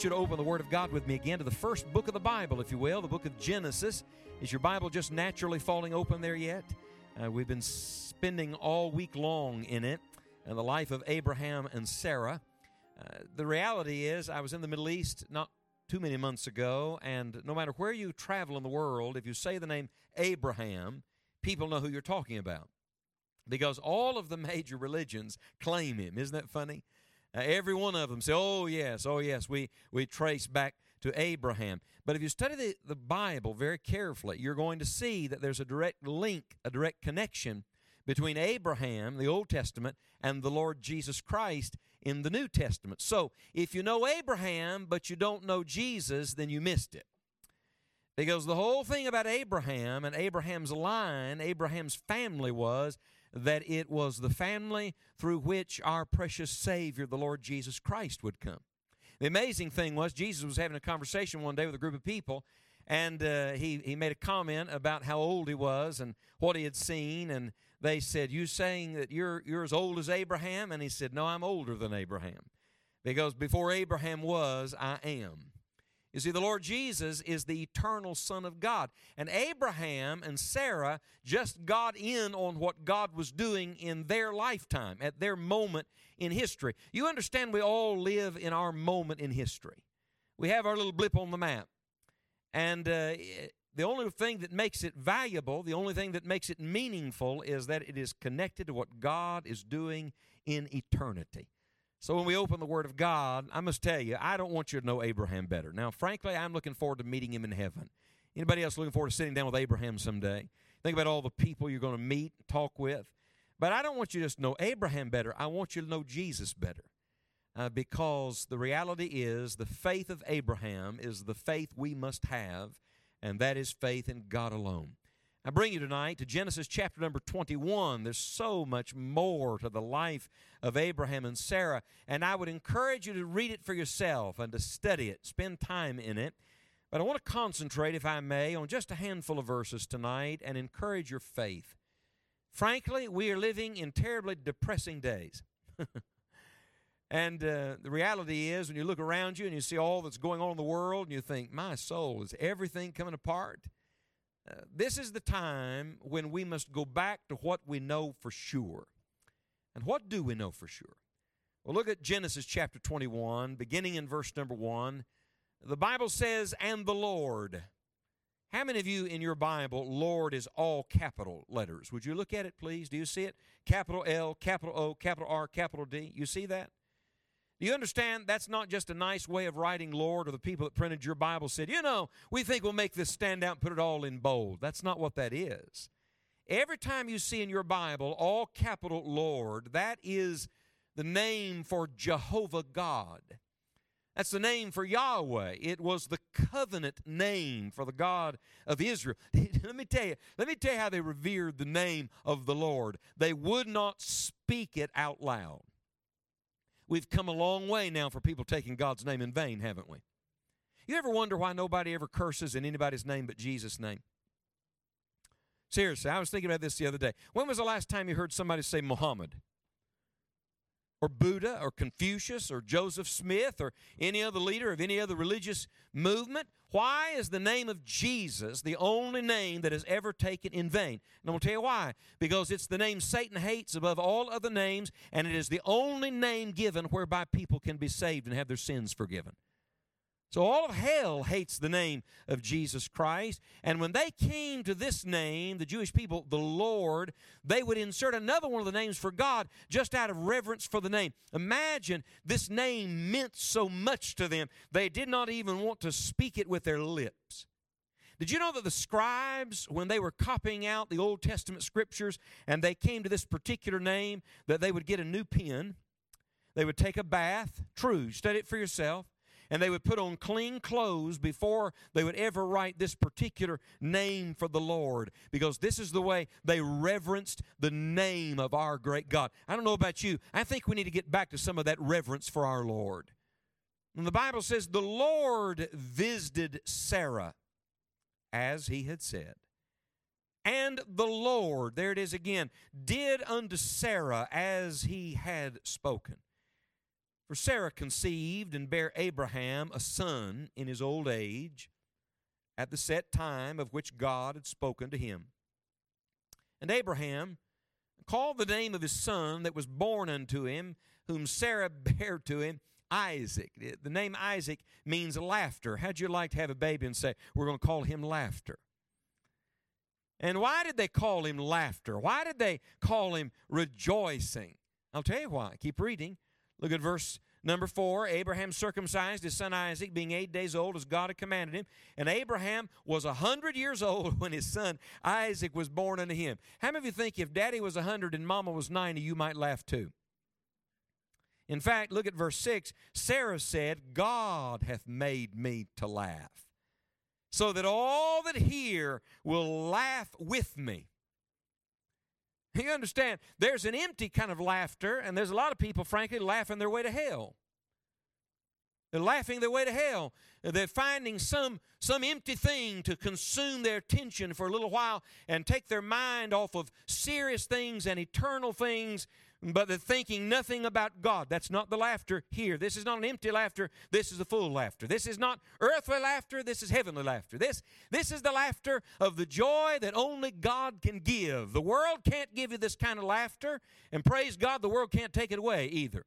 Want you to open the Word of God with me again to the first book of the Bible, if you will, the book of Genesis. Is your Bible just naturally falling open there yet? Uh, we've been spending all week long in it, and the life of Abraham and Sarah. Uh, the reality is, I was in the Middle East not too many months ago, and no matter where you travel in the world, if you say the name Abraham, people know who you're talking about because all of the major religions claim him. Isn't that funny? Uh, every one of them say, oh, yes, oh, yes, we, we trace back to Abraham. But if you study the, the Bible very carefully, you're going to see that there's a direct link, a direct connection between Abraham, the Old Testament, and the Lord Jesus Christ in the New Testament. So if you know Abraham, but you don't know Jesus, then you missed it. Because the whole thing about Abraham and Abraham's line, Abraham's family was that it was the family through which our precious Savior, the Lord Jesus Christ, would come. The amazing thing was, Jesus was having a conversation one day with a group of people, and uh, he, he made a comment about how old he was and what he had seen. And they said, You saying that you're, you're as old as Abraham? And he said, No, I'm older than Abraham. Because before Abraham was, I am. You see, the Lord Jesus is the eternal Son of God. And Abraham and Sarah just got in on what God was doing in their lifetime, at their moment in history. You understand, we all live in our moment in history. We have our little blip on the map. And uh, the only thing that makes it valuable, the only thing that makes it meaningful, is that it is connected to what God is doing in eternity. So when we open the Word of God, I must tell you, I don't want you to know Abraham better. Now, frankly, I'm looking forward to meeting him in heaven. Anybody else looking forward to sitting down with Abraham someday? Think about all the people you're going to meet, and talk with. But I don't want you to just know Abraham better. I want you to know Jesus better. Uh, because the reality is the faith of Abraham is the faith we must have, and that is faith in God alone. I bring you tonight to Genesis chapter number 21. There's so much more to the life of Abraham and Sarah, and I would encourage you to read it for yourself and to study it, spend time in it. But I want to concentrate, if I may, on just a handful of verses tonight and encourage your faith. Frankly, we are living in terribly depressing days. and uh, the reality is, when you look around you and you see all that's going on in the world, and you think, my soul, is everything coming apart? This is the time when we must go back to what we know for sure. And what do we know for sure? Well, look at Genesis chapter 21, beginning in verse number 1. The Bible says, And the Lord. How many of you in your Bible, Lord is all capital letters? Would you look at it, please? Do you see it? Capital L, capital O, capital R, capital D. You see that? Do you understand that's not just a nice way of writing Lord or the people that printed your Bible said, you know, we think we'll make this stand out and put it all in bold. That's not what that is. Every time you see in your Bible all capital Lord, that is the name for Jehovah God. That's the name for Yahweh. It was the covenant name for the God of Israel. let me tell you, let me tell you how they revered the name of the Lord. They would not speak it out loud. We've come a long way now for people taking God's name in vain, haven't we? You ever wonder why nobody ever curses in anybody's name but Jesus' name? Seriously, I was thinking about this the other day. When was the last time you heard somebody say Muhammad? Or Buddha or Confucius or Joseph Smith or any other leader of any other religious movement? Why is the name of Jesus the only name that is ever taken in vain? And I'm going to tell you why. Because it's the name Satan hates above all other names, and it is the only name given whereby people can be saved and have their sins forgiven. So all of hell hates the name of Jesus Christ. And when they came to this name, the Jewish people, the Lord, they would insert another one of the names for God just out of reverence for the name. Imagine this name meant so much to them, they did not even want to speak it with their lips. Did you know that the scribes, when they were copying out the Old Testament scriptures and they came to this particular name, that they would get a new pen, they would take a bath, true, study it for yourself and they would put on clean clothes before they would ever write this particular name for the Lord because this is the way they reverenced the name of our great God. I don't know about you. I think we need to get back to some of that reverence for our Lord. And the Bible says the Lord visited Sarah as he had said. And the Lord, there it is again, did unto Sarah as he had spoken. For Sarah conceived and bare Abraham a son in his old age, at the set time of which God had spoken to him. And Abraham called the name of his son that was born unto him, whom Sarah bare to him, Isaac. The name Isaac means laughter. How'd you like to have a baby and say, We're going to call him laughter? And why did they call him laughter? Why did they call him rejoicing? I'll tell you why. Keep reading. Look at verse number four. Abraham circumcised his son Isaac, being eight days old, as God had commanded him. And Abraham was a hundred years old when his son Isaac was born unto him. How many of you think if daddy was a hundred and mama was ninety, you might laugh too? In fact, look at verse 6. Sarah said, God hath made me to laugh, so that all that hear will laugh with me. You understand, there's an empty kind of laughter, and there's a lot of people, frankly, laughing their way to hell. They're laughing their way to hell. They're finding some, some empty thing to consume their attention for a little while and take their mind off of serious things and eternal things but they're thinking nothing about God. That's not the laughter here. This is not an empty laughter. This is a full laughter. This is not earthly laughter. This is heavenly laughter. This, this is the laughter of the joy that only God can give. The world can't give you this kind of laughter, and praise God, the world can't take it away either.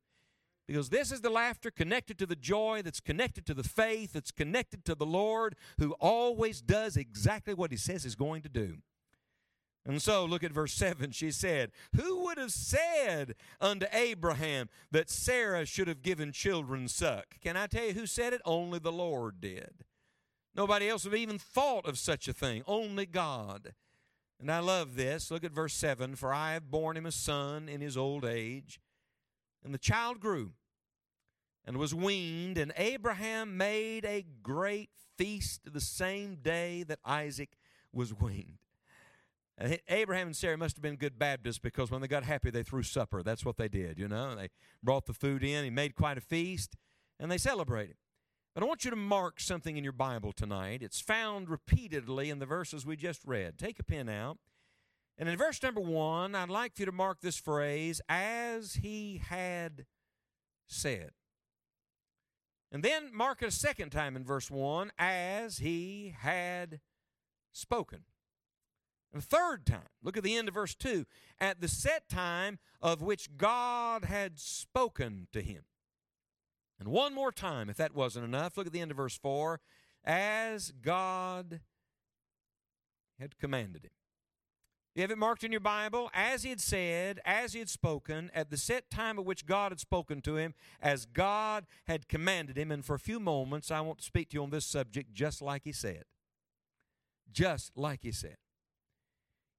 Because this is the laughter connected to the joy, that's connected to the faith, that's connected to the Lord, who always does exactly what He says He's going to do. And so, look at verse 7. She said, Who would have said unto Abraham that Sarah should have given children suck? Can I tell you who said it? Only the Lord did. Nobody else would have even thought of such a thing. Only God. And I love this. Look at verse 7 For I have borne him a son in his old age. And the child grew and was weaned, and Abraham made a great feast the same day that Isaac was weaned. Abraham and Sarah must have been good Baptists because when they got happy, they threw supper. That's what they did, you know. They brought the food in, he made quite a feast, and they celebrated. But I want you to mark something in your Bible tonight. It's found repeatedly in the verses we just read. Take a pen out. And in verse number one, I'd like for you to mark this phrase, as he had said. And then mark it a second time in verse 1, as he had spoken. Third time, look at the end of verse 2 at the set time of which God had spoken to him. And one more time, if that wasn't enough, look at the end of verse 4 as God had commanded him. You have it marked in your Bible, as he had said, as he had spoken, at the set time at which God had spoken to him, as God had commanded him. And for a few moments, I want to speak to you on this subject just like he said. Just like he said.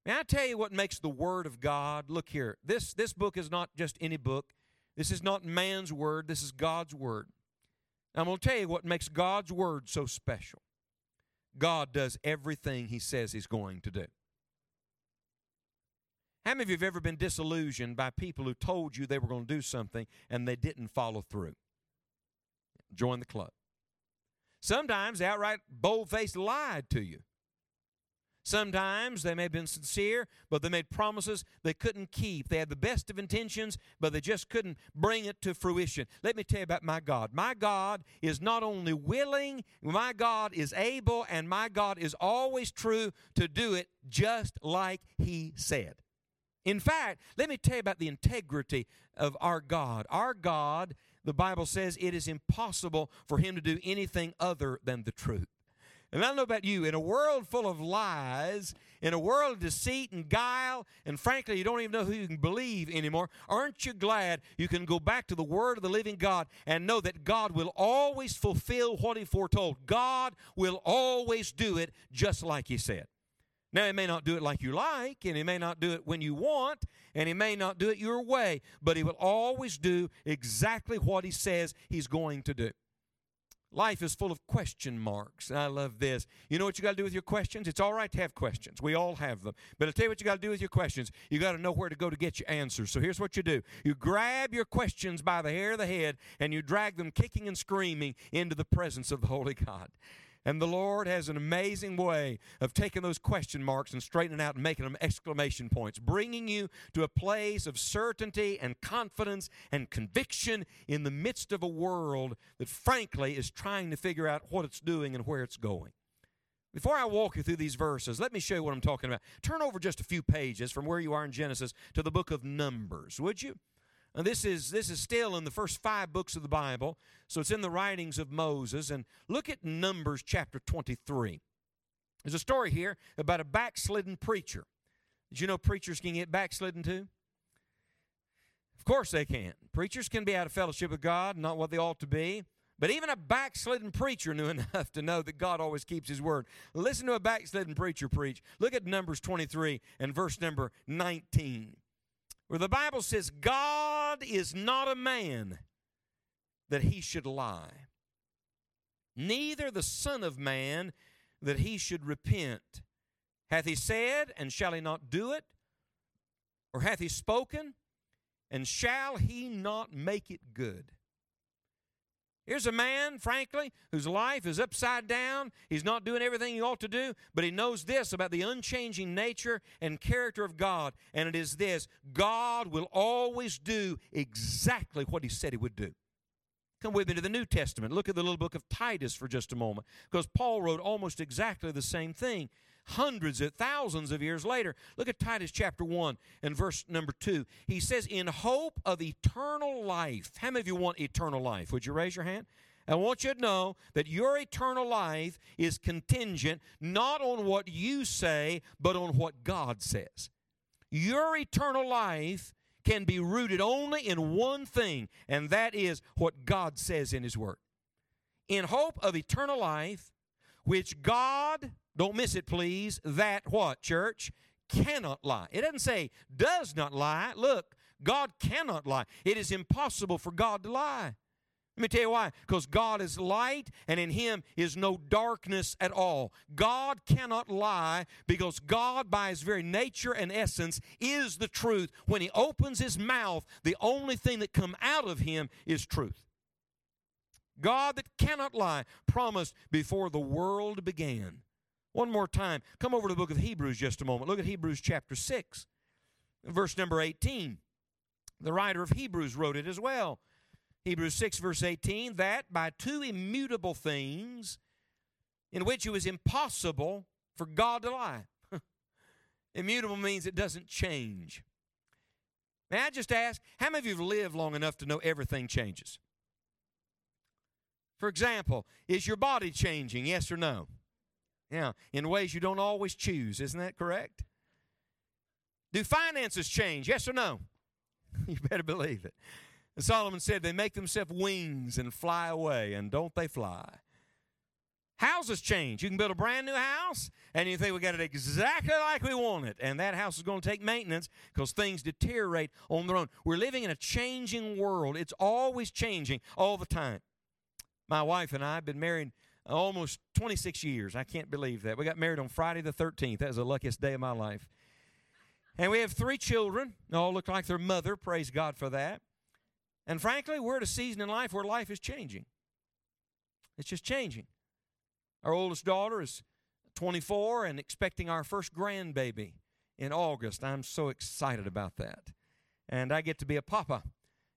May I tell you what makes the Word of God? Look here. This, this book is not just any book. This is not man's word. This is God's Word. I'm going to tell you what makes God's Word so special. God does everything He says He's going to do. How many of you have ever been disillusioned by people who told you they were going to do something and they didn't follow through? Join the club. Sometimes outright bold faced lied to you. Sometimes they may have been sincere, but they made promises they couldn't keep. They had the best of intentions, but they just couldn't bring it to fruition. Let me tell you about my God. My God is not only willing, my God is able, and my God is always true to do it just like He said. In fact, let me tell you about the integrity of our God. Our God the Bible says it is impossible for him to do anything other than the truth. And I don't know about you, in a world full of lies, in a world of deceit and guile, and frankly, you don't even know who you can believe anymore, aren't you glad you can go back to the Word of the living God and know that God will always fulfill what He foretold? God will always do it just like He said. Now, He may not do it like you like, and He may not do it when you want, and He may not do it your way, but He will always do exactly what He says He's going to do. Life is full of question marks. I love this. You know what you got to do with your questions? It's all right to have questions. We all have them. But I'll tell you what you got to do with your questions. You got to know where to go to get your answers. So here's what you do you grab your questions by the hair of the head and you drag them kicking and screaming into the presence of the Holy God. And the Lord has an amazing way of taking those question marks and straightening out and making them exclamation points, bringing you to a place of certainty and confidence and conviction in the midst of a world that, frankly, is trying to figure out what it's doing and where it's going. Before I walk you through these verses, let me show you what I'm talking about. Turn over just a few pages from where you are in Genesis to the book of Numbers, would you? And this is this is still in the first five books of the Bible, so it's in the writings of Moses. And look at Numbers chapter 23. There's a story here about a backslidden preacher. Did you know preachers can get backslidden too? Of course they can. Preachers can be out of fellowship with God, not what they ought to be. But even a backslidden preacher knew enough to know that God always keeps his word. Listen to a backslidden preacher preach. Look at Numbers 23 and verse number 19 where the Bible says, God is not a man that he should lie, neither the Son of Man that he should repent. Hath he said, and shall he not do it? Or hath he spoken, and shall he not make it good? Here's a man, frankly, whose life is upside down. He's not doing everything he ought to do, but he knows this about the unchanging nature and character of God, and it is this God will always do exactly what he said he would do. Come with me to the New Testament. Look at the little book of Titus for just a moment, because Paul wrote almost exactly the same thing hundreds of thousands of years later. Look at Titus chapter 1 and verse number 2. He says, In hope of eternal life. How many of you want eternal life? Would you raise your hand? I want you to know that your eternal life is contingent not on what you say, but on what God says. Your eternal life can be rooted only in one thing, and that is what God says in His Word. In hope of eternal life, which God don't miss it, please. That what, church? Cannot lie. It doesn't say does not lie. Look, God cannot lie. It is impossible for God to lie. Let me tell you why. Because God is light and in Him is no darkness at all. God cannot lie because God, by His very nature and essence, is the truth. When He opens His mouth, the only thing that come out of Him is truth. God that cannot lie promised before the world began one more time. Come over to the book of Hebrews just a moment. Look at Hebrews chapter 6, verse number 18. The writer of Hebrews wrote it as well. Hebrews 6, verse 18 that by two immutable things in which it was impossible for God to lie. Immutable means it doesn't change. May I just ask, how many of you have lived long enough to know everything changes? For example, is your body changing? Yes or no? Yeah, in ways you don't always choose. Isn't that correct? Do finances change? Yes or no? you better believe it. And Solomon said they make themselves wings and fly away, and don't they fly? Houses change. You can build a brand new house, and you think we got it exactly like we want it, and that house is going to take maintenance because things deteriorate on their own. We're living in a changing world. It's always changing all the time. My wife and I have been married almost 26 years. I can't believe that. We got married on Friday the 13th. That was the luckiest day of my life. And we have three children. They all look like their mother. Praise God for that. And frankly, we're at a season in life where life is changing. It's just changing. Our oldest daughter is 24 and expecting our first grandbaby in August. I'm so excited about that. And I get to be a papa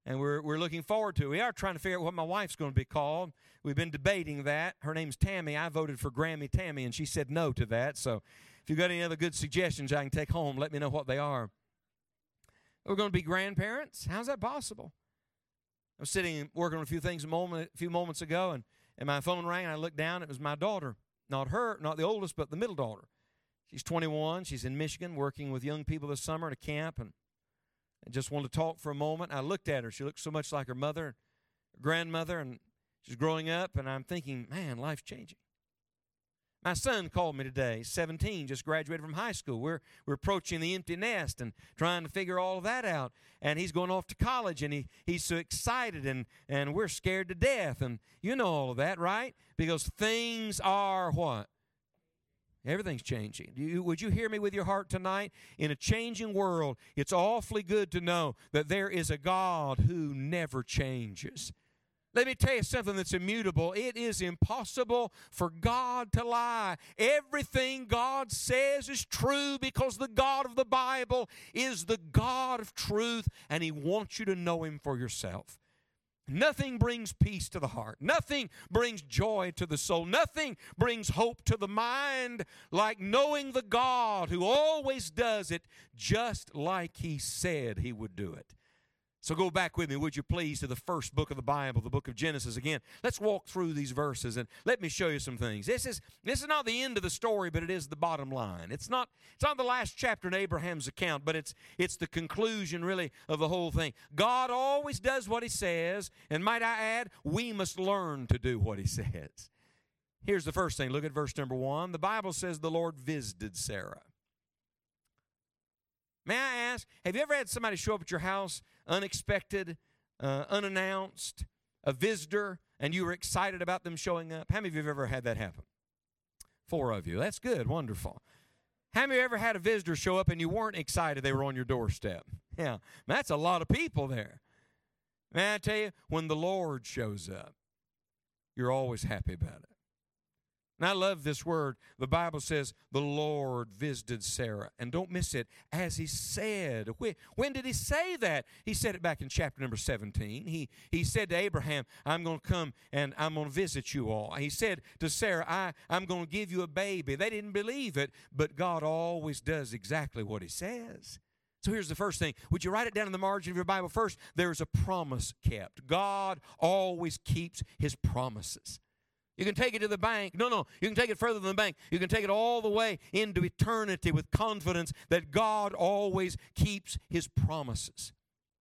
and we're, we're looking forward to. We are trying to figure out what my wife's going to be called. We've been debating that. Her name's Tammy. I voted for Grammy Tammy, and she said no to that. So if you've got any other good suggestions I can take home, let me know what they are. We're going to be grandparents. How's that possible? I was sitting working on a few things a moment, a few moments ago, and, and my phone rang, and I looked down. It was my daughter, not her, not the oldest, but the middle daughter. She's 21. She's in Michigan, working with young people this summer at a camp, and Just wanted to talk for a moment. I looked at her. She looked so much like her mother, her grandmother, and she's growing up, and I'm thinking, man, life's changing. My son called me today, 17, just graduated from high school. We're, we're approaching the empty nest and trying to figure all of that out. And he's going off to college and he, he's so excited and, and we're scared to death. And you know all of that, right? Because things are what? Everything's changing. You, would you hear me with your heart tonight? In a changing world, it's awfully good to know that there is a God who never changes. Let me tell you something that's immutable. It is impossible for God to lie. Everything God says is true because the God of the Bible is the God of truth and He wants you to know Him for yourself. Nothing brings peace to the heart. Nothing brings joy to the soul. Nothing brings hope to the mind like knowing the God who always does it just like He said He would do it. So go back with me, would you please, to the first book of the Bible, the book of Genesis again. Let's walk through these verses and let me show you some things. This is this is not the end of the story, but it is the bottom line. It's not it's not the last chapter in Abraham's account, but it's it's the conclusion really of the whole thing. God always does what he says, and might I add, we must learn to do what he says. Here's the first thing. Look at verse number 1. The Bible says the Lord visited Sarah. May I ask, have you ever had somebody show up at your house unexpected, uh, unannounced, a visitor, and you were excited about them showing up? How many of you have ever had that happen? Four of you. That's good. Wonderful. How many of you ever had a visitor show up and you weren't excited they were on your doorstep? Yeah, that's a lot of people there. May I tell you, when the Lord shows up, you're always happy about it. And I love this word. The Bible says the Lord visited Sarah. And don't miss it, as he said. When did he say that? He said it back in chapter number 17. He, he said to Abraham, I'm going to come and I'm going to visit you all. He said to Sarah, I, I'm going to give you a baby. They didn't believe it, but God always does exactly what he says. So here's the first thing. Would you write it down in the margin of your Bible first? There's a promise kept. God always keeps his promises. You can take it to the bank. No, no, you can take it further than the bank. You can take it all the way into eternity with confidence that God always keeps his promises.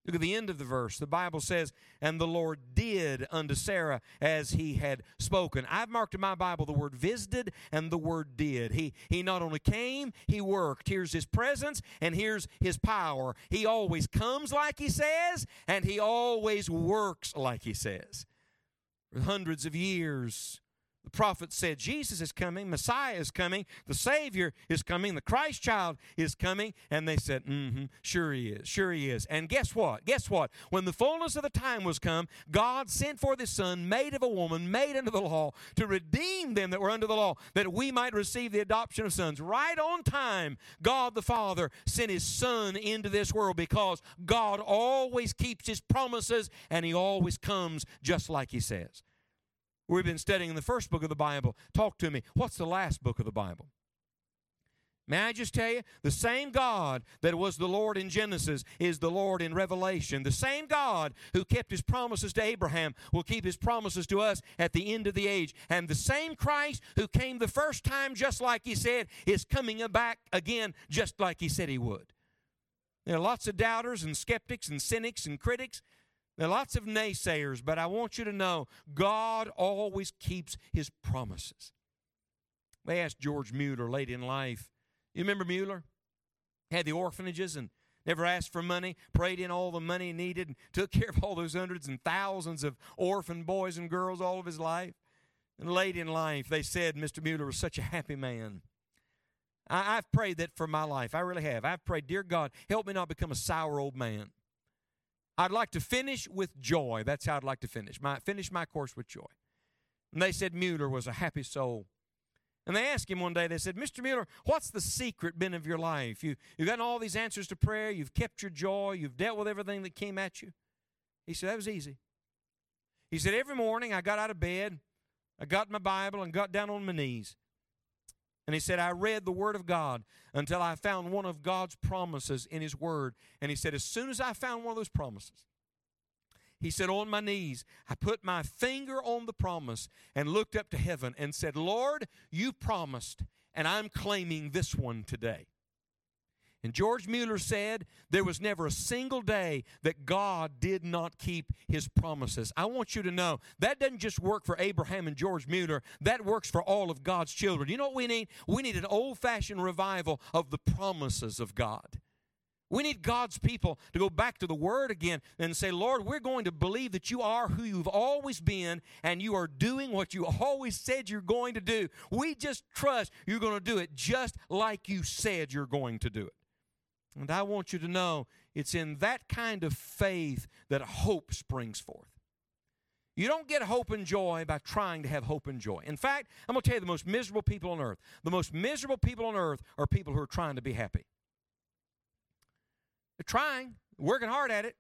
Look at the end of the verse. The Bible says, And the Lord did unto Sarah as he had spoken. I've marked in my Bible the word visited and the word did. He, he not only came, he worked. Here's his presence and here's his power. He always comes like he says, and he always works like he says. For hundreds of years, the prophet said, Jesus is coming, Messiah is coming, the Savior is coming, the Christ child is coming. And they said, mm hmm, sure he is, sure he is. And guess what? Guess what? When the fullness of the time was come, God sent forth his Son, made of a woman, made under the law, to redeem them that were under the law, that we might receive the adoption of sons. Right on time, God the Father sent his Son into this world because God always keeps his promises and he always comes just like he says. We've been studying the first book of the Bible. Talk to me. What's the last book of the Bible? May I just tell you, the same God that was the Lord in Genesis is the Lord in Revelation. The same God who kept his promises to Abraham will keep his promises to us at the end of the age. And the same Christ who came the first time just like he said is coming back again just like he said he would. There are lots of doubters and skeptics and cynics and critics there are lots of naysayers, but I want you to know God always keeps his promises. They asked George Mueller late in life. You remember Mueller? Had the orphanages and never asked for money, prayed in all the money he needed, and took care of all those hundreds and thousands of orphan boys and girls all of his life. And late in life, they said Mr. Mueller was such a happy man. I, have prayed that for my life. I really have. I've prayed, Dear God, help me not become a sour old man. I'd like to finish with joy. That's how I'd like to finish. My, finish my course with joy. And they said Mueller was a happy soul. And they asked him one day, they said, Mr. Mueller, what's the secret been of your life? You, you've gotten all these answers to prayer, you've kept your joy, you've dealt with everything that came at you. He said, That was easy. He said, Every morning I got out of bed, I got my Bible, and got down on my knees. And he said, I read the Word of God until I found one of God's promises in His Word. And he said, as soon as I found one of those promises, He said, On my knees, I put my finger on the promise and looked up to heaven and said, Lord, you promised, and I'm claiming this one today. And George Mueller said there was never a single day that God did not keep his promises. I want you to know that doesn't just work for Abraham and George Mueller, that works for all of God's children. You know what we need? We need an old fashioned revival of the promises of God. We need God's people to go back to the Word again and say, Lord, we're going to believe that you are who you've always been and you are doing what you always said you're going to do. We just trust you're going to do it just like you said you're going to do it. And I want you to know it's in that kind of faith that hope springs forth. You don't get hope and joy by trying to have hope and joy. In fact, I'm going to tell you the most miserable people on earth. The most miserable people on earth are people who are trying to be happy. They're trying, working hard at it.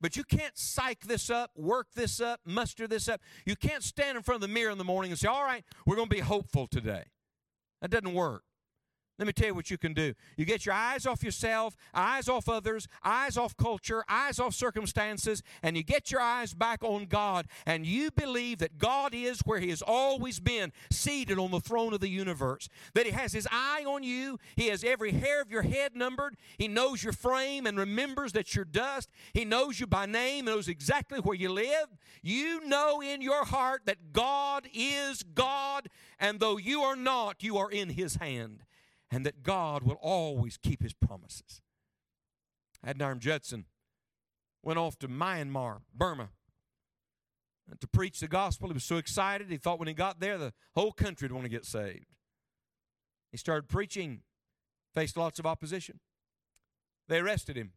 But you can't psych this up, work this up, muster this up. You can't stand in front of the mirror in the morning and say, All right, we're going to be hopeful today. That doesn't work. Let me tell you what you can do. You get your eyes off yourself, eyes off others, eyes off culture, eyes off circumstances, and you get your eyes back on God, and you believe that God is where He has always been, seated on the throne of the universe. That He has His eye on you, He has every hair of your head numbered, He knows your frame and remembers that you're dust, He knows you by name, knows exactly where you live. You know in your heart that God is God, and though you are not, you are in His hand and that God will always keep his promises. Adoniram Judson went off to Myanmar, Burma, to preach the gospel. He was so excited, he thought when he got there, the whole country would want to get saved. He started preaching, faced lots of opposition. They arrested him,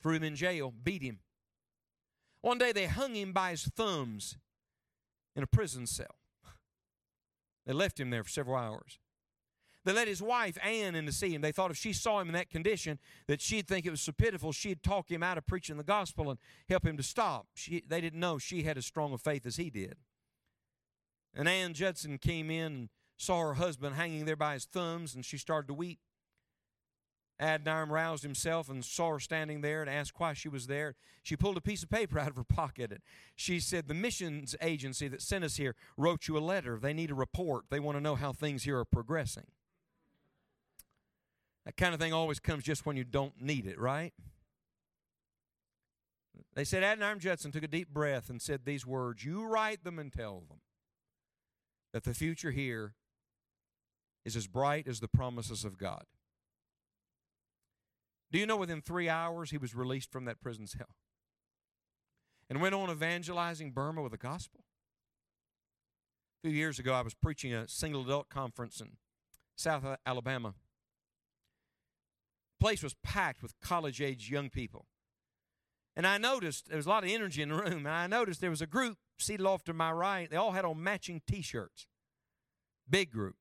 threw him in jail, beat him. One day they hung him by his thumbs in a prison cell. They left him there for several hours. They let his wife, Anne, in to see him. They thought if she saw him in that condition, that she'd think it was so pitiful, she'd talk him out of preaching the gospel and help him to stop. She, they didn't know she had as strong a faith as he did. And Anne Judson came in and saw her husband hanging there by his thumbs, and she started to weep. Adoniram roused himself and saw her standing there and asked why she was there. She pulled a piece of paper out of her pocket and she said, The missions agency that sent us here wrote you a letter. They need a report. They want to know how things here are progressing. That kind of thing always comes just when you don't need it, right? They said Adoniram Judson took a deep breath and said these words You write them and tell them that the future here is as bright as the promises of God. Do you know within three hours he was released from that prison cell and went on evangelizing Burma with the gospel? A few years ago, I was preaching a single adult conference in South Alabama place was packed with college age young people. And I noticed there was a lot of energy in the room. And I noticed there was a group seated off to my right. They all had on matching t shirts. Big group.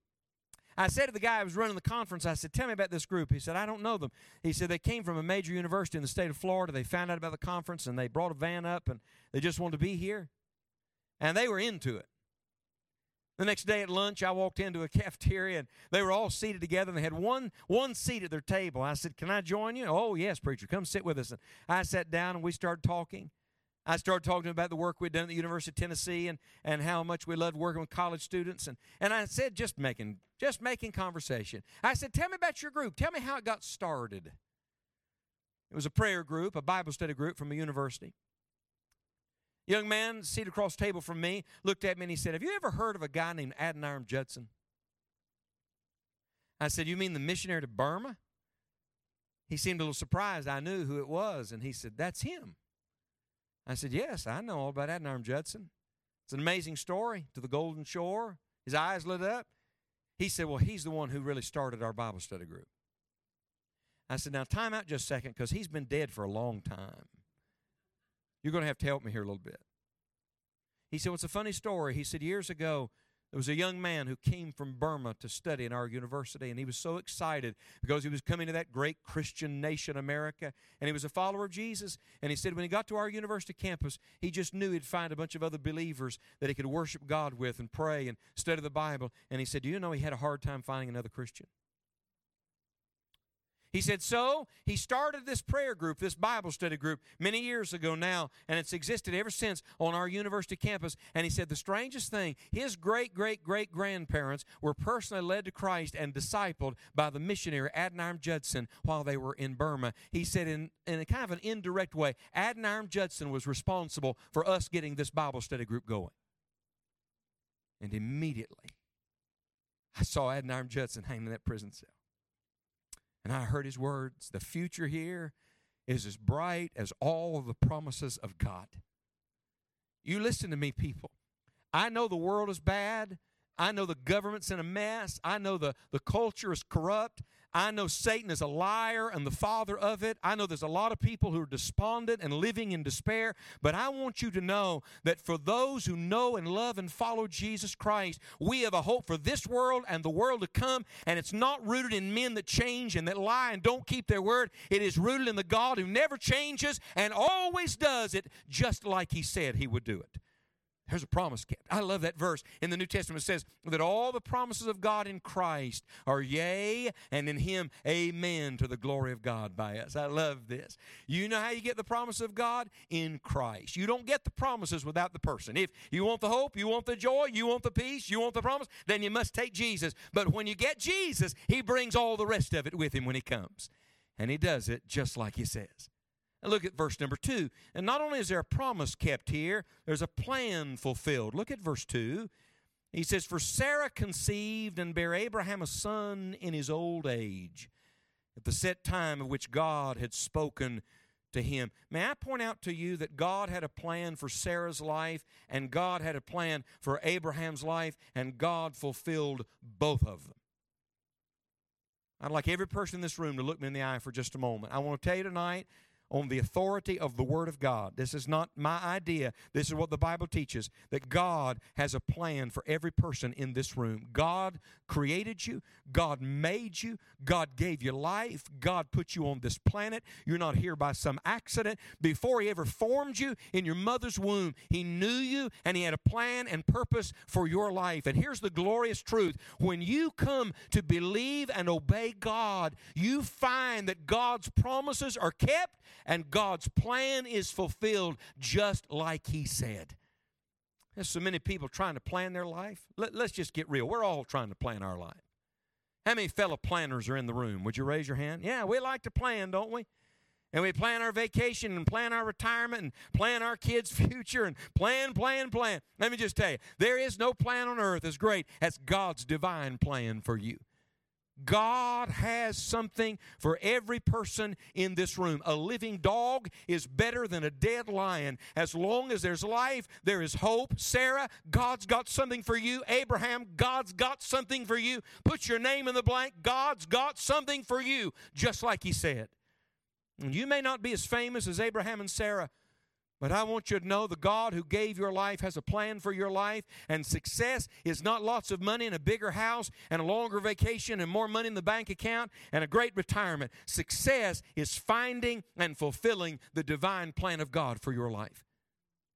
I said to the guy who was running the conference, I said, Tell me about this group. He said, I don't know them. He said, They came from a major university in the state of Florida. They found out about the conference and they brought a van up and they just wanted to be here. And they were into it. The next day at lunch, I walked into a cafeteria and they were all seated together and they had one, one seat at their table. I said, Can I join you? Oh, yes, preacher, come sit with us. And I sat down and we started talking. I started talking about the work we'd done at the University of Tennessee and, and how much we loved working with college students. And, and I said, just making, just making conversation. I said, Tell me about your group. Tell me how it got started. It was a prayer group, a Bible study group from a university. Young man seated across table from me looked at me and he said, Have you ever heard of a guy named Adoniram Judson? I said, You mean the missionary to Burma? He seemed a little surprised. I knew who it was. And he said, That's him. I said, Yes, I know all about Adoniram Judson. It's an amazing story to the Golden Shore. His eyes lit up. He said, Well, he's the one who really started our Bible study group. I said, Now, time out just a second because he's been dead for a long time. You're going to have to help me here a little bit. He said, Well, it's a funny story. He said, Years ago, there was a young man who came from Burma to study in our university, and he was so excited because he was coming to that great Christian nation, America, and he was a follower of Jesus. And he said when he got to our university campus, he just knew he'd find a bunch of other believers that he could worship God with and pray and study the Bible. And he said, Do you know he had a hard time finding another Christian? He said, So he started this prayer group, this Bible study group, many years ago now, and it's existed ever since on our university campus. And he said, The strangest thing, his great, great, great grandparents were personally led to Christ and discipled by the missionary Adoniram Judson while they were in Burma. He said, in, in a kind of an indirect way, Adoniram Judson was responsible for us getting this Bible study group going. And immediately, I saw Adoniram Judson hanging in that prison cell. And I heard his words. The future here is as bright as all of the promises of God. You listen to me, people. I know the world is bad. I know the government's in a mess. I know the, the culture is corrupt. I know Satan is a liar and the father of it. I know there's a lot of people who are despondent and living in despair. But I want you to know that for those who know and love and follow Jesus Christ, we have a hope for this world and the world to come. And it's not rooted in men that change and that lie and don't keep their word. It is rooted in the God who never changes and always does it just like He said He would do it. There's a promise kept. I love that verse in the New Testament. It says that all the promises of God in Christ are yea, and in Him, amen, to the glory of God by us. I love this. You know how you get the promise of God? In Christ. You don't get the promises without the person. If you want the hope, you want the joy, you want the peace, you want the promise, then you must take Jesus. But when you get Jesus, He brings all the rest of it with Him when He comes. And He does it just like He says. And look at verse number two. And not only is there a promise kept here, there's a plan fulfilled. Look at verse two. He says, For Sarah conceived and bare Abraham a son in his old age, at the set time of which God had spoken to him. May I point out to you that God had a plan for Sarah's life, and God had a plan for Abraham's life, and God fulfilled both of them. I'd like every person in this room to look me in the eye for just a moment. I want to tell you tonight on the authority of the Word of God. This is not my idea. This is what the Bible teaches that God has a plan for every person in this room. God created you, God made you, God gave you life, God put you on this planet. You're not here by some accident. Before He ever formed you in your mother's womb, He knew you and He had a plan and purpose for your life. And here's the glorious truth when you come to believe and obey God, you find that God's promises are kept and God's plan is fulfilled just like He said. There's so many people trying to plan their life. Let, us just get real. We're all trying to plan our life. How many fellow planners are in the room? Would you raise your hand? Yeah, we like to plan, don't we? And we plan our vacation and plan our retirement and plan our kids' future and plan, plan, plan. Let me just tell you, there is no plan on earth as great as God's divine plan for you. God has something for every person in this room. A living dog is better than a dead lion. As long as there's life, there is hope. Sarah, God's got something for you. Abraham, God's got something for you. Put your name in the blank. God's got something for you, just like He said. And you may not be as famous as Abraham and Sarah, but I want you to know the God who gave your life has a plan for your life, and success is not lots of money and a bigger house and a longer vacation and more money in the bank account and a great retirement. Success is finding and fulfilling the divine plan of God for your life.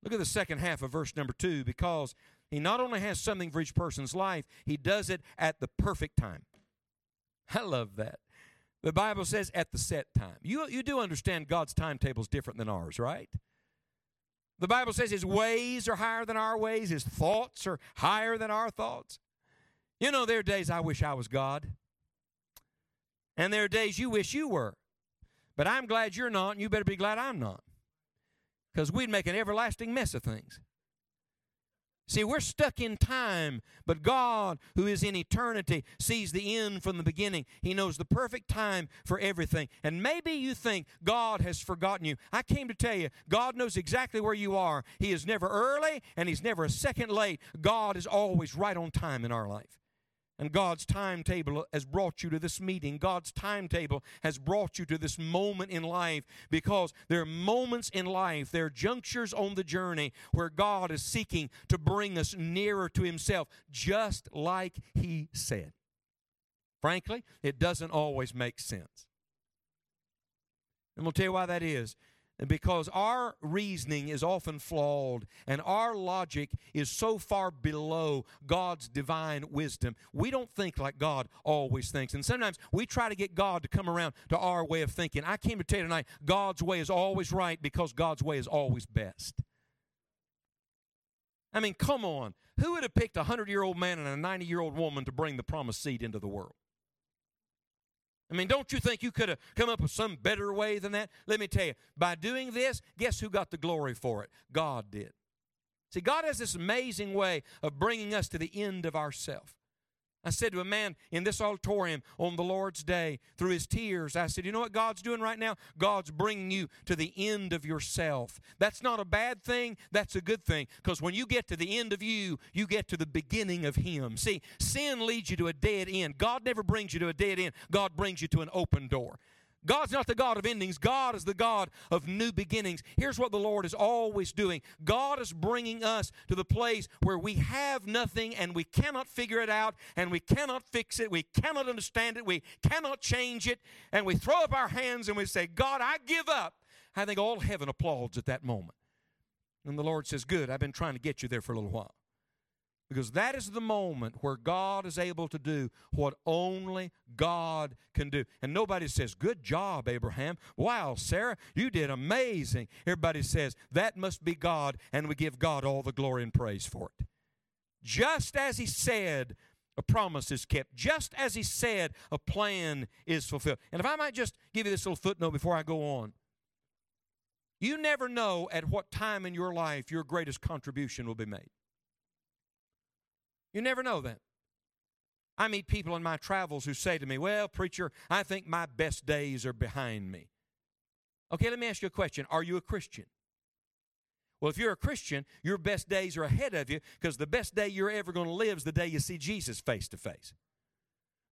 Look at the second half of verse number two because he not only has something for each person's life, he does it at the perfect time. I love that. The Bible says at the set time. You, you do understand God's timetable is different than ours, right? The Bible says his ways are higher than our ways, his thoughts are higher than our thoughts. You know, there are days I wish I was God, and there are days you wish you were. But I'm glad you're not, and you better be glad I'm not. Because we'd make an everlasting mess of things. See, we're stuck in time, but God, who is in eternity, sees the end from the beginning. He knows the perfect time for everything. And maybe you think God has forgotten you. I came to tell you, God knows exactly where you are. He is never early and He's never a second late. God is always right on time in our life. And God's timetable has brought you to this meeting. God's timetable has brought you to this moment in life because there are moments in life, there are junctures on the journey where God is seeking to bring us nearer to Himself, just like He said. Frankly, it doesn't always make sense. And we'll tell you why that is. Because our reasoning is often flawed and our logic is so far below God's divine wisdom, we don't think like God always thinks. And sometimes we try to get God to come around to our way of thinking. I came to tell you tonight God's way is always right because God's way is always best. I mean, come on. Who would have picked a 100 year old man and a 90 year old woman to bring the promised seed into the world? I mean, don't you think you could have come up with some better way than that? Let me tell you, by doing this, guess who got the glory for it? God did. See, God has this amazing way of bringing us to the end of ourself. I said to a man in this auditorium on the Lord's day through his tears, I said, You know what God's doing right now? God's bringing you to the end of yourself. That's not a bad thing, that's a good thing. Because when you get to the end of you, you get to the beginning of Him. See, sin leads you to a dead end. God never brings you to a dead end, God brings you to an open door. God's not the God of endings. God is the God of new beginnings. Here's what the Lord is always doing God is bringing us to the place where we have nothing and we cannot figure it out and we cannot fix it. We cannot understand it. We cannot change it. And we throw up our hands and we say, God, I give up. I think all heaven applauds at that moment. And the Lord says, Good, I've been trying to get you there for a little while. Because that is the moment where God is able to do what only God can do. And nobody says, Good job, Abraham. Wow, Sarah, you did amazing. Everybody says, That must be God, and we give God all the glory and praise for it. Just as He said, a promise is kept. Just as He said, a plan is fulfilled. And if I might just give you this little footnote before I go on. You never know at what time in your life your greatest contribution will be made. You never know that. I meet people in my travels who say to me, Well, preacher, I think my best days are behind me. Okay, let me ask you a question. Are you a Christian? Well, if you're a Christian, your best days are ahead of you because the best day you're ever going to live is the day you see Jesus face to face.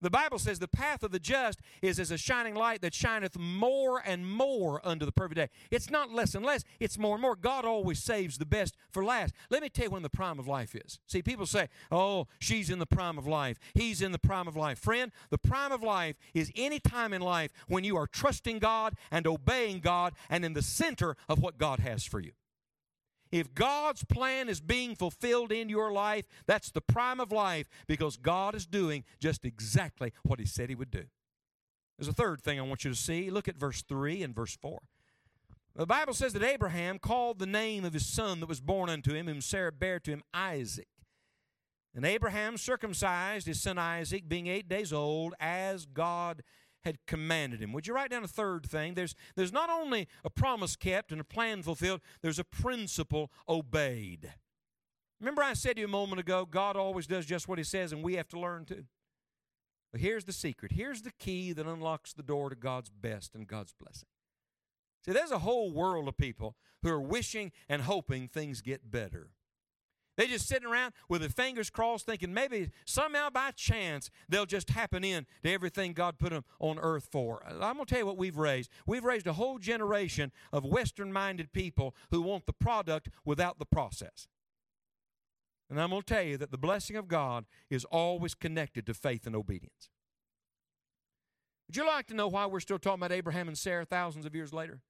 The Bible says the path of the just is as a shining light that shineth more and more unto the perfect day. It's not less and less, it's more and more. God always saves the best for last. Let me tell you when the prime of life is. See, people say, oh, she's in the prime of life, he's in the prime of life. Friend, the prime of life is any time in life when you are trusting God and obeying God and in the center of what God has for you. If God's plan is being fulfilled in your life, that's the prime of life because God is doing just exactly what He said He would do. There's a third thing I want you to see. Look at verse 3 and verse 4. The Bible says that Abraham called the name of his son that was born unto him, whom Sarah bare to him, Isaac. And Abraham circumcised his son Isaac, being eight days old, as God had commanded him. Would you write down a third thing? There's, there's not only a promise kept and a plan fulfilled, there's a principle obeyed. Remember, I said to you a moment ago, God always does just what He says, and we have to learn to. But here's the secret. Here's the key that unlocks the door to God's best and God's blessing. See, there's a whole world of people who are wishing and hoping things get better. They just sitting around with their fingers crossed, thinking maybe somehow by chance they'll just happen in to everything God put them on earth for. I'm going to tell you what we've raised. We've raised a whole generation of Western minded people who want the product without the process. And I'm going to tell you that the blessing of God is always connected to faith and obedience. Would you like to know why we're still talking about Abraham and Sarah thousands of years later?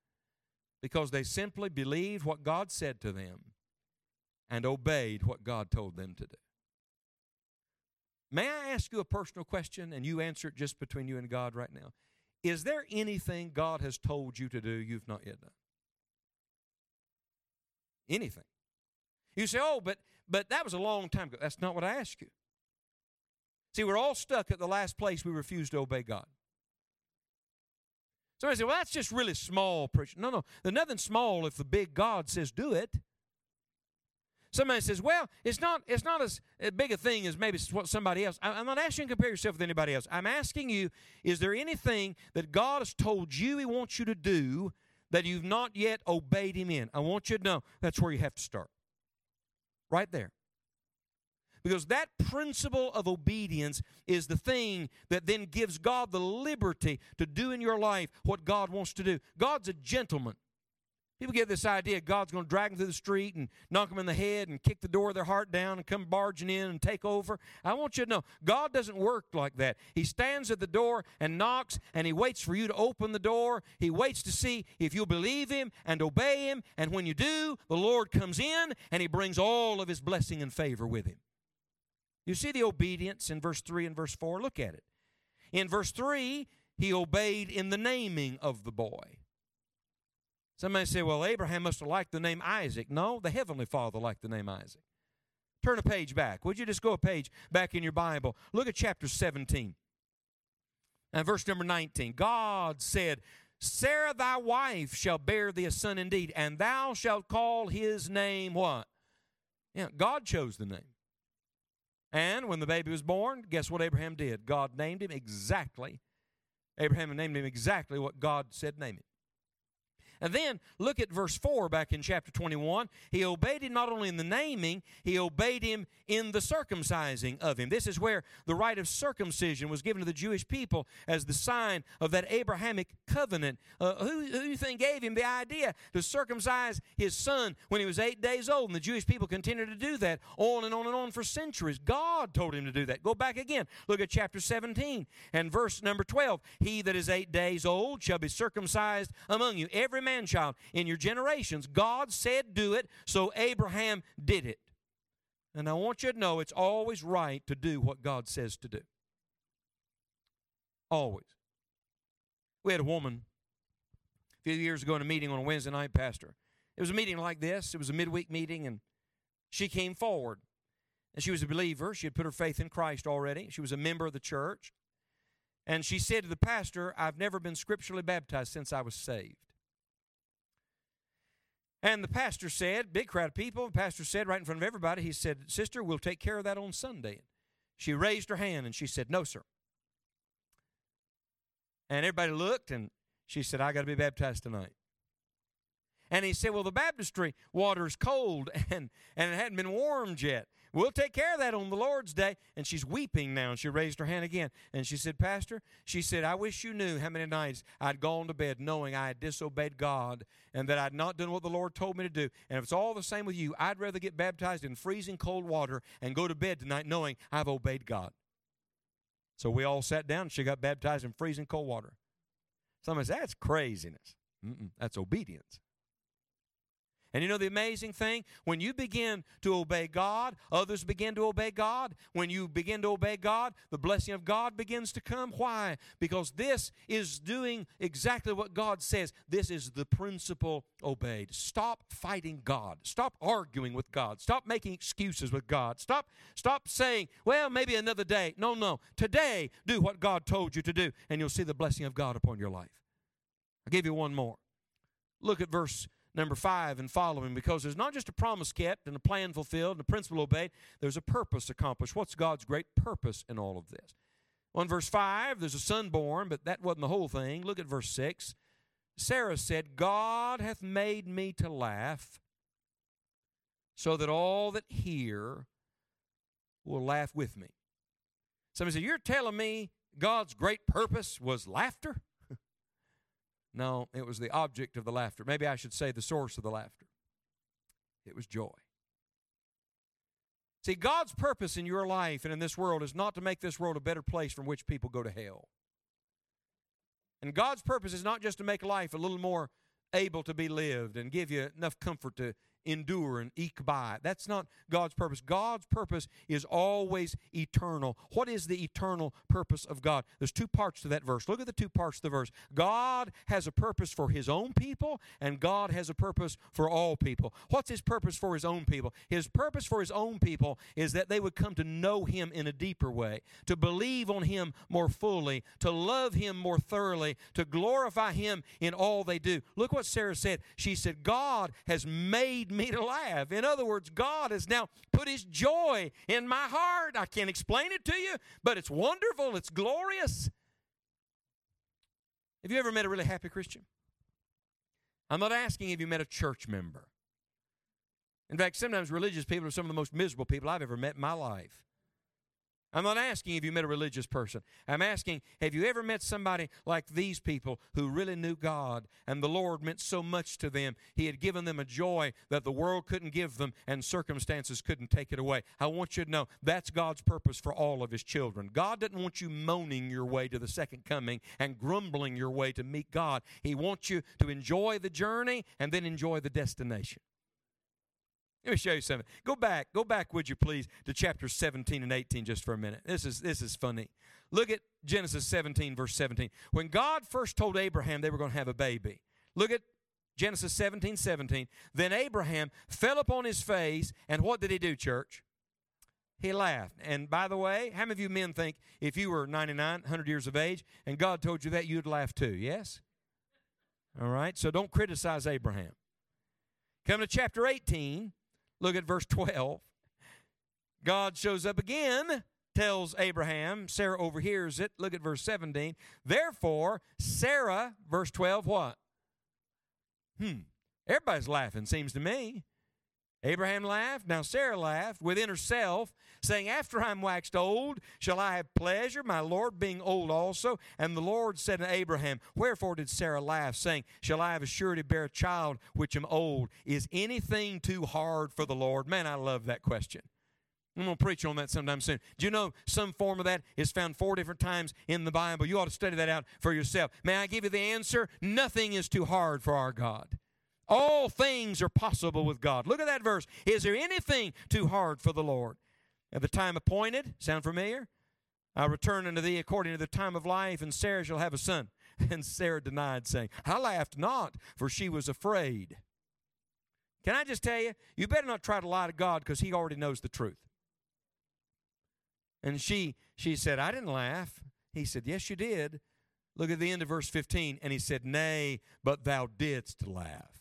Because they simply believed what God said to them and obeyed what God told them to do. May I ask you a personal question and you answer it just between you and God right now? Is there anything God has told you to do you've not yet done? Anything. You say, oh, but but that was a long time ago. That's not what I asked you. See, we're all stuck at the last place we refuse to obey God. Somebody say, well, that's just really small, preacher. No, no. There's nothing small if the big God says do it. Somebody says, "Well, it's not it's not as uh, big a thing as maybe what somebody else." I'm not asking you to compare yourself with anybody else. I'm asking you, is there anything that God has told you He wants you to do that you've not yet obeyed Him in? I want you to know that's where you have to start. Right there. Because that principle of obedience is the thing that then gives God the liberty to do in your life what God wants to do. God's a gentleman. People get this idea God's going to drag them through the street and knock them in the head and kick the door of their heart down and come barging in and take over. I want you to know God doesn't work like that. He stands at the door and knocks and He waits for you to open the door. He waits to see if you'll believe Him and obey Him. And when you do, the Lord comes in and He brings all of His blessing and favor with Him. You see the obedience in verse 3 and verse 4? Look at it. In verse 3, He obeyed in the naming of the boy. Somebody say, well, Abraham must have liked the name Isaac. No, the Heavenly Father liked the name Isaac. Turn a page back. Would you just go a page back in your Bible? Look at chapter 17 and verse number 19. God said, Sarah thy wife shall bear thee a son indeed, and thou shalt call his name what? Yeah, God chose the name. And when the baby was born, guess what Abraham did? God named him exactly. Abraham named him exactly what God said name him. And then look at verse 4 back in chapter 21. He obeyed him not only in the naming, he obeyed him in the circumcising of him. This is where the rite of circumcision was given to the Jewish people as the sign of that Abrahamic covenant. Uh, who, who do you think gave him the idea to circumcise his son when he was eight days old? And the Jewish people continued to do that on and on and on for centuries. God told him to do that. Go back again. Look at chapter 17 and verse number 12. He that is eight days old shall be circumcised among you. Every man man child in your generations. God said do it, so Abraham did it. And I want you to know it's always right to do what God says to do. Always. We had a woman a few years ago in a meeting on a Wednesday night, Pastor. It was a meeting like this. It was a midweek meeting, and she came forward. And she was a believer. She had put her faith in Christ already. She was a member of the church. And she said to the pastor, I've never been scripturally baptized since I was saved. And the pastor said, big crowd of people, the pastor said right in front of everybody, he said, Sister, we'll take care of that on Sunday. She raised her hand and she said, No, sir. And everybody looked and she said, I got to be baptized tonight. And he said, Well, the baptistry water is cold and, and it hadn't been warmed yet. We'll take care of that on the Lord's day. And she's weeping now. And she raised her hand again. And she said, Pastor, she said, I wish you knew how many nights I'd gone to bed knowing I had disobeyed God and that I'd not done what the Lord told me to do. And if it's all the same with you, I'd rather get baptized in freezing cold water and go to bed tonight knowing I've obeyed God. So we all sat down and she got baptized in freezing cold water. Somebody says, That's craziness. Mm-mm, that's obedience. And you know the amazing thing? When you begin to obey God, others begin to obey God. When you begin to obey God, the blessing of God begins to come. Why? Because this is doing exactly what God says. This is the principle obeyed. Stop fighting God. Stop arguing with God. Stop making excuses with God. Stop stop saying, "Well, maybe another day." No, no. Today, do what God told you to do, and you'll see the blessing of God upon your life. I'll give you one more. Look at verse number five and following because there's not just a promise kept and a plan fulfilled and a principle obeyed, there's a purpose accomplished. What's God's great purpose in all of this? On verse 5, there's a son born, but that wasn't the whole thing. Look at verse 6. Sarah said, God hath made me to laugh, so that all that hear will laugh with me. Somebody said, You're telling me God's great purpose was laughter? No, it was the object of the laughter. Maybe I should say the source of the laughter. It was joy. See, God's purpose in your life and in this world is not to make this world a better place from which people go to hell. And God's purpose is not just to make life a little more able to be lived and give you enough comfort to endure and eke by. That's not God's purpose. God's purpose is always eternal. What is the eternal purpose of God? There's two parts to that verse. Look at the two parts of the verse. God has a purpose for his own people, and God has a purpose for all people. What's his purpose for his own people? His purpose for his own people is that they would come to know him in a deeper way, to believe on him more fully, to love him more thoroughly, to glorify him in all they do. Look what Sarah said. She said, God has made me to laugh. In other words, God has now put His joy in my heart. I can't explain it to you, but it's wonderful, it's glorious. Have you ever met a really happy Christian? I'm not asking if you met a church member. In fact, sometimes religious people are some of the most miserable people I've ever met in my life. I'm not asking if you met a religious person. I'm asking, have you ever met somebody like these people who really knew God and the Lord meant so much to them? He had given them a joy that the world couldn't give them and circumstances couldn't take it away. I want you to know that's God's purpose for all of His children. God doesn't want you moaning your way to the second coming and grumbling your way to meet God. He wants you to enjoy the journey and then enjoy the destination. Let me show you something. Go back, go back, would you please, to chapter 17 and 18 just for a minute. This is this is funny. Look at Genesis 17, verse 17. When God first told Abraham they were going to have a baby, look at Genesis 17, 17. Then Abraham fell upon his face, and what did he do, church? He laughed. And by the way, how many of you men think if you were 99, 100 years of age, and God told you that, you'd laugh too? Yes? All right, so don't criticize Abraham. Come to chapter 18. Look at verse 12. God shows up again, tells Abraham. Sarah overhears it. Look at verse 17. Therefore, Sarah, verse 12, what? Hmm. Everybody's laughing, seems to me. Abraham laughed. Now Sarah laughed within herself, saying, After I'm waxed old, shall I have pleasure, my Lord being old also? And the Lord said to Abraham, Wherefore did Sarah laugh, saying, Shall I have a surety bear a child which am old? Is anything too hard for the Lord? Man, I love that question. I'm going to preach on that sometime soon. Do you know some form of that is found four different times in the Bible? You ought to study that out for yourself. May I give you the answer? Nothing is too hard for our God. All things are possible with God. Look at that verse. Is there anything too hard for the Lord? At the time appointed, sound familiar? I return unto thee according to the time of life, and Sarah shall have a son. And Sarah denied, saying, I laughed not, for she was afraid. Can I just tell you, you better not try to lie to God because He already knows the truth. And she she said, I didn't laugh. He said, Yes, you did. Look at the end of verse 15. And he said, Nay, but thou didst laugh.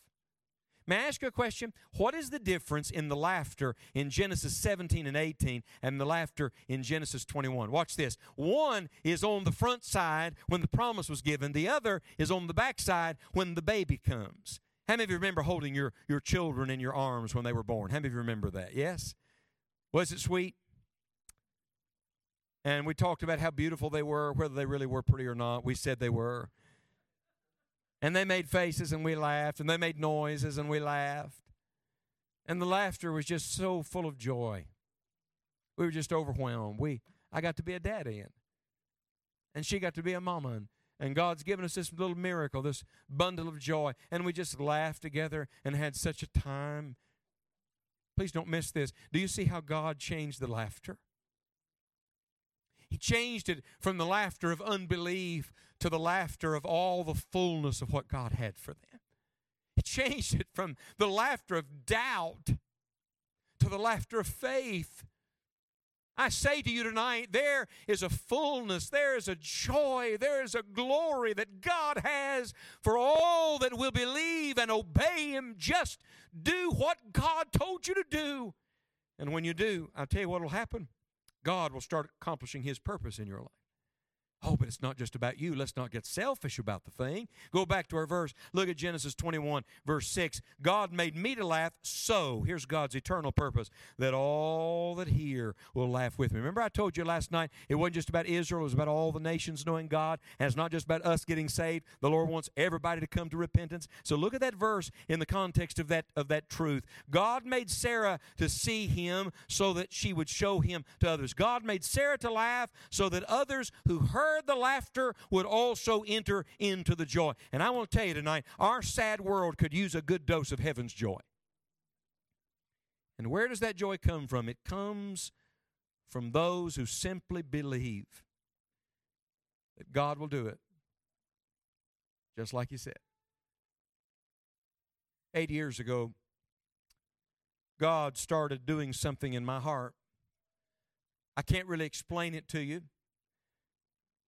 May I ask you a question? What is the difference in the laughter in Genesis 17 and 18 and the laughter in Genesis 21? Watch this. One is on the front side when the promise was given, the other is on the back side when the baby comes. How many of you remember holding your, your children in your arms when they were born? How many of you remember that? Yes? Was it sweet? And we talked about how beautiful they were, whether they really were pretty or not. We said they were. And they made faces and we laughed, and they made noises and we laughed. And the laughter was just so full of joy. We were just overwhelmed. We I got to be a daddy and, and she got to be a mama and, and God's given us this little miracle, this bundle of joy, and we just laughed together and had such a time. Please don't miss this. Do you see how God changed the laughter? He changed it from the laughter of unbelief to the laughter of all the fullness of what God had for them. He changed it from the laughter of doubt to the laughter of faith. I say to you tonight, there is a fullness, there is a joy, there is a glory that God has for all that will believe and obey Him. Just do what God told you to do. And when you do, I'll tell you what will happen. God will start accomplishing His purpose in your life. Oh, but it's not just about you. Let's not get selfish about the thing. Go back to our verse. Look at Genesis 21, verse 6. God made me to laugh, so here's God's eternal purpose that all that hear will laugh with me. Remember, I told you last night it wasn't just about Israel, it was about all the nations knowing God, and it's not just about us getting saved. The Lord wants everybody to come to repentance. So look at that verse in the context of that, of that truth. God made Sarah to see him so that she would show him to others. God made Sarah to laugh so that others who heard the laughter would also enter into the joy. And I want to tell you tonight, our sad world could use a good dose of heaven's joy. And where does that joy come from? It comes from those who simply believe that God will do it, just like He said. Eight years ago, God started doing something in my heart. I can't really explain it to you.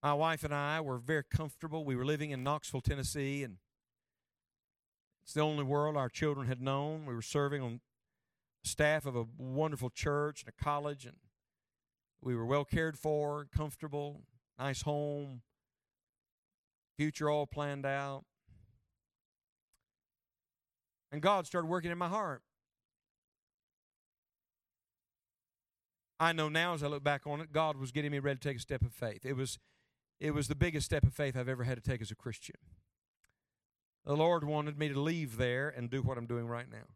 My wife and I were very comfortable. We were living in Knoxville, Tennessee, and it's the only world our children had known. We were serving on staff of a wonderful church and a college, and we were well cared for, comfortable, nice home, future all planned out. And God started working in my heart. I know now as I look back on it, God was getting me ready to take a step of faith. It was, it was the biggest step of faith I've ever had to take as a Christian. The Lord wanted me to leave there and do what I'm doing right now.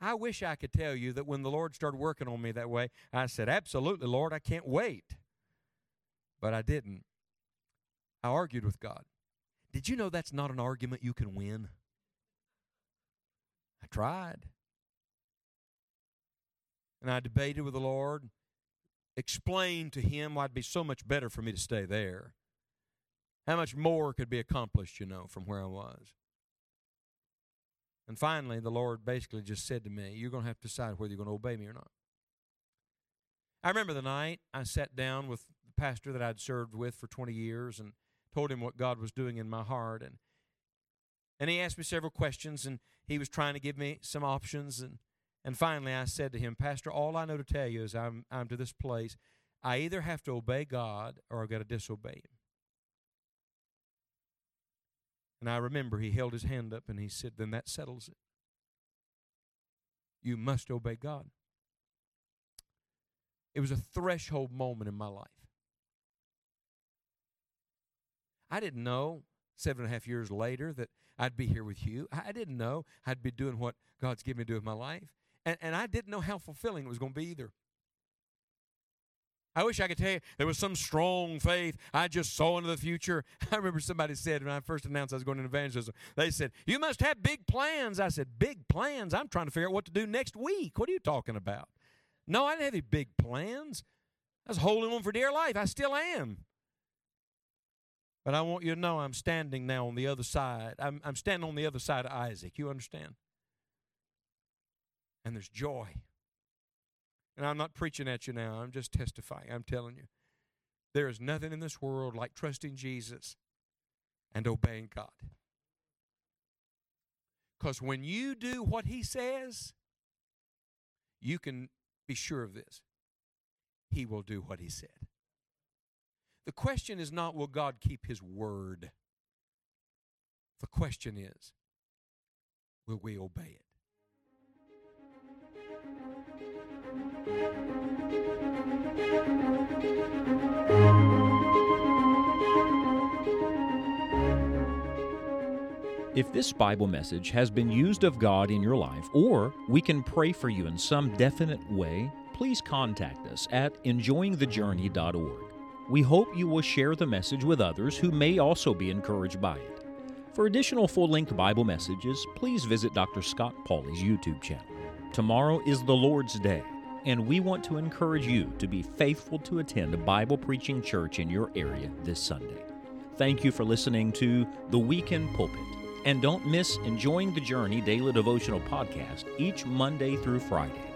I wish I could tell you that when the Lord started working on me that way, I said, Absolutely, Lord, I can't wait. But I didn't. I argued with God. Did you know that's not an argument you can win? I tried. And I debated with the Lord, explained to Him why it'd be so much better for me to stay there. How much more could be accomplished, you know, from where I was. And finally, the Lord basically just said to me, You're going to have to decide whether you're going to obey me or not. I remember the night I sat down with the pastor that I'd served with for 20 years and told him what God was doing in my heart. And, and he asked me several questions, and he was trying to give me some options. And, and finally, I said to him, Pastor, all I know to tell you is I'm, I'm to this place. I either have to obey God or I've got to disobey Him. And I remember he held his hand up and he said, Then that settles it. You must obey God. It was a threshold moment in my life. I didn't know seven and a half years later that I'd be here with you. I didn't know I'd be doing what God's given me to do with my life. And, and I didn't know how fulfilling it was going to be either. I wish I could tell you there was some strong faith. I just saw into the future. I remember somebody said when I first announced I was going into evangelism, they said, You must have big plans. I said, Big plans? I'm trying to figure out what to do next week. What are you talking about? No, I didn't have any big plans. I was holding on for dear life. I still am. But I want you to know I'm standing now on the other side. I'm, I'm standing on the other side of Isaac. You understand? And there's joy. And I'm not preaching at you now, I'm just testifying. I'm telling you. There is nothing in this world like trusting Jesus and obeying God. Because when you do what He says, you can be sure of this He will do what He said. The question is not, will God keep His word? The question is, will we obey it? If this Bible message has been used of God in your life, or we can pray for you in some definite way, please contact us at enjoyingthejourney.org. We hope you will share the message with others who may also be encouraged by it. For additional full length Bible messages, please visit Dr. Scott Pauley's YouTube channel. Tomorrow is the Lord's Day and we want to encourage you to be faithful to attend a Bible preaching church in your area this Sunday. Thank you for listening to The Weekend Pulpit. And don't miss Enjoying the Journey Daily Devotional Podcast each Monday through Friday.